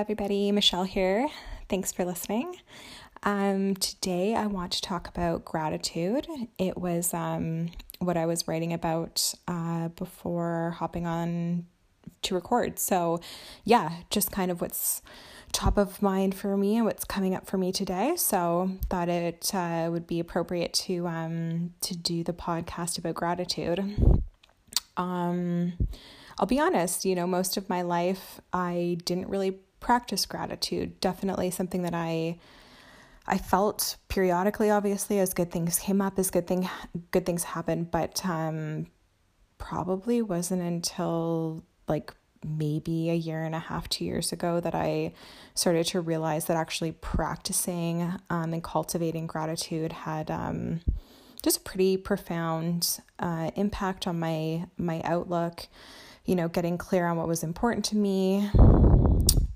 everybody. Michelle here. Thanks for listening. Um, today, I want to talk about gratitude. It was um, what I was writing about uh, before hopping on to record. So, yeah, just kind of what's top of mind for me and what's coming up for me today. So, thought it uh, would be appropriate to um, to do the podcast about gratitude. Um, I'll be honest, you know, most of my life I didn't really practice gratitude. Definitely something that I I felt periodically, obviously, as good things came up, as good thing good things happened, but um, probably wasn't until like maybe a year and a half, two years ago that I started to realize that actually practicing um, and cultivating gratitude had um, just a pretty profound uh, impact on my my outlook. You know, getting clear on what was important to me,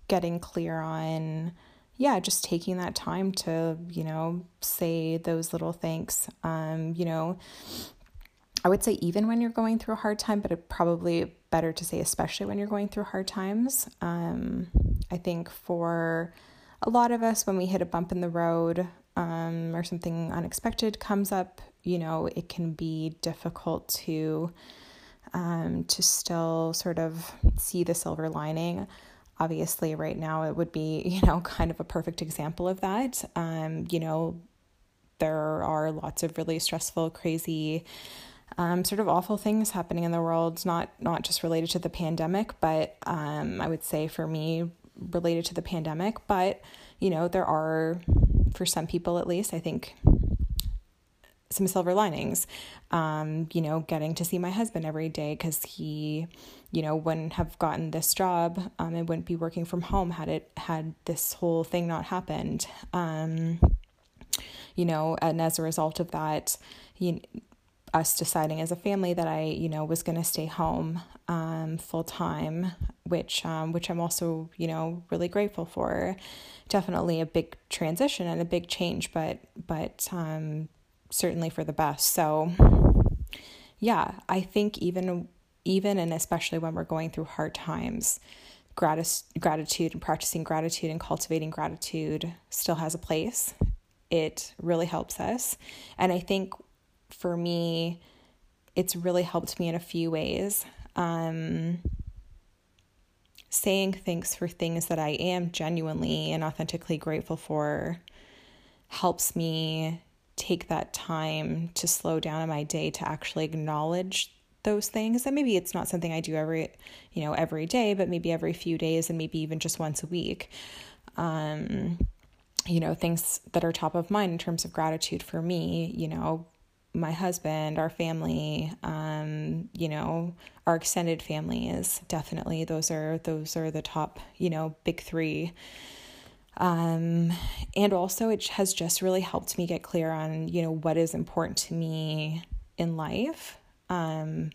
getting clear on yeah, just taking that time to, you know, say those little thanks. Um, you know, I would say even when you're going through a hard time, but it probably better to say especially when you're going through hard times. Um, I think for a lot of us, when we hit a bump in the road um, or something unexpected comes up, you know, it can be difficult to um, to still sort of see the silver lining obviously right now it would be you know kind of a perfect example of that. Um you know there are lots of really stressful crazy um, sort of awful things happening in the world not not just related to the pandemic but um, i would say for me related to the pandemic. But you know there are for some people at least i think some silver linings. Um, you know, getting to see my husband every day because he, you know, wouldn't have gotten this job um, and wouldn't be working from home had it had this whole thing not happened. Um, you know, and as a result of that, you, us deciding as a family that I, you know, was going to stay home um, full time, which um, which I'm also, you know, really grateful for. Definitely a big transition and a big change, but but um, certainly for the best. So yeah, I think even even and especially when we're going through hard times, gratis, gratitude and practicing gratitude and cultivating gratitude still has a place. It really helps us. And I think for me, it's really helped me in a few ways. Um, saying thanks for things that I am genuinely and authentically grateful for helps me take that time to slow down in my day to actually acknowledge those things and maybe it's not something i do every you know every day but maybe every few days and maybe even just once a week. Um you know things that are top of mind in terms of gratitude for me you know my husband our family um you know our extended family is definitely those are those are the top you know big 3 um, and also, it has just really helped me get clear on, you know, what is important to me in life. Um,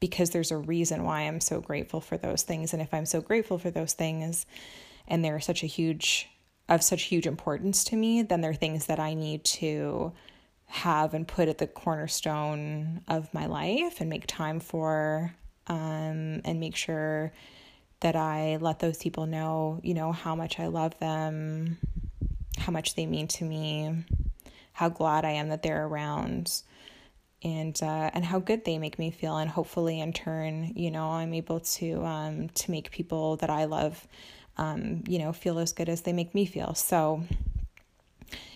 because there's a reason why I'm so grateful for those things. And if I'm so grateful for those things and they're such a huge, of such huge importance to me, then they're things that I need to have and put at the cornerstone of my life and make time for um, and make sure that I let those people know, you know, how much I love them, how much they mean to me, how glad I am that they're around, and uh, and how good they make me feel, and hopefully in turn, you know, I'm able to um, to make people that I love, um, you know, feel as good as they make me feel. So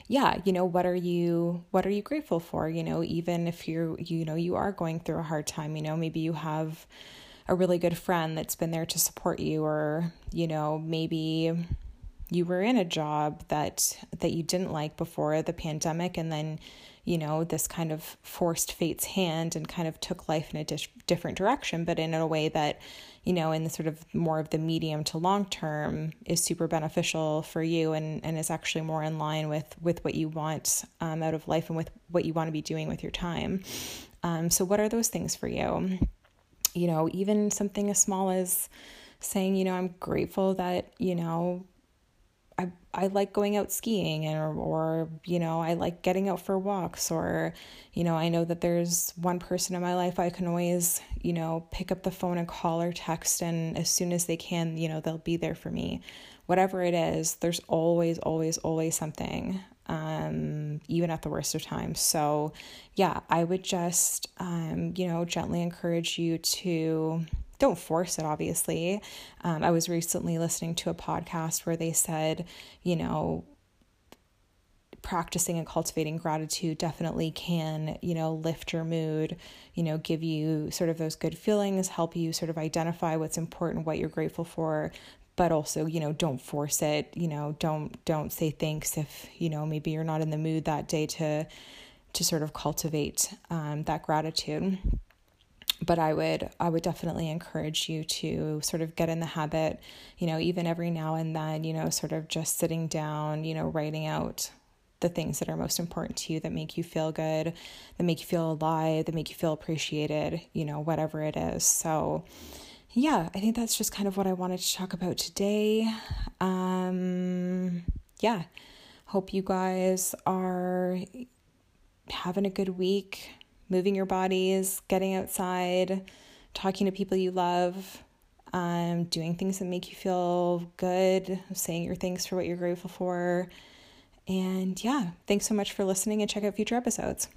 yeah you know what are you what are you grateful for you know even if you're you know you are going through a hard time you know maybe you have a really good friend that's been there to support you or you know maybe you were in a job that that you didn't like before the pandemic and then you know this kind of forced fate's hand and kind of took life in a di- different direction but in a way that you know in the sort of more of the medium to long term is super beneficial for you and and is actually more in line with with what you want um, out of life and with what you want to be doing with your time. Um, so what are those things for you you know, even something as small as saying, you know, I'm grateful that, you know, I I like going out skiing or or you know, I like getting out for walks or you know, I know that there's one person in my life I can always, you know, pick up the phone and call or text and as soon as they can, you know, they'll be there for me. Whatever it is, there's always, always, always something, um, even at the worst of times. So, yeah, I would just, um, you know, gently encourage you to don't force it, obviously. Um, I was recently listening to a podcast where they said, you know, practicing and cultivating gratitude definitely can, you know, lift your mood, you know, give you sort of those good feelings, help you sort of identify what's important, what you're grateful for, but also, you know, don't force it, you know, don't don't say thanks if, you know, maybe you're not in the mood that day to to sort of cultivate um, that gratitude but I would I would definitely encourage you to sort of get in the habit, you know, even every now and then, you know, sort of just sitting down, you know, writing out the things that are most important to you that make you feel good, that make you feel alive, that make you feel appreciated, you know, whatever it is. So, yeah, I think that's just kind of what I wanted to talk about today. Um, yeah, hope you guys are having a good week, moving your bodies, getting outside, talking to people you love, um, doing things that make you feel good, saying your thanks for what you're grateful for. And yeah, thanks so much for listening and check out future episodes.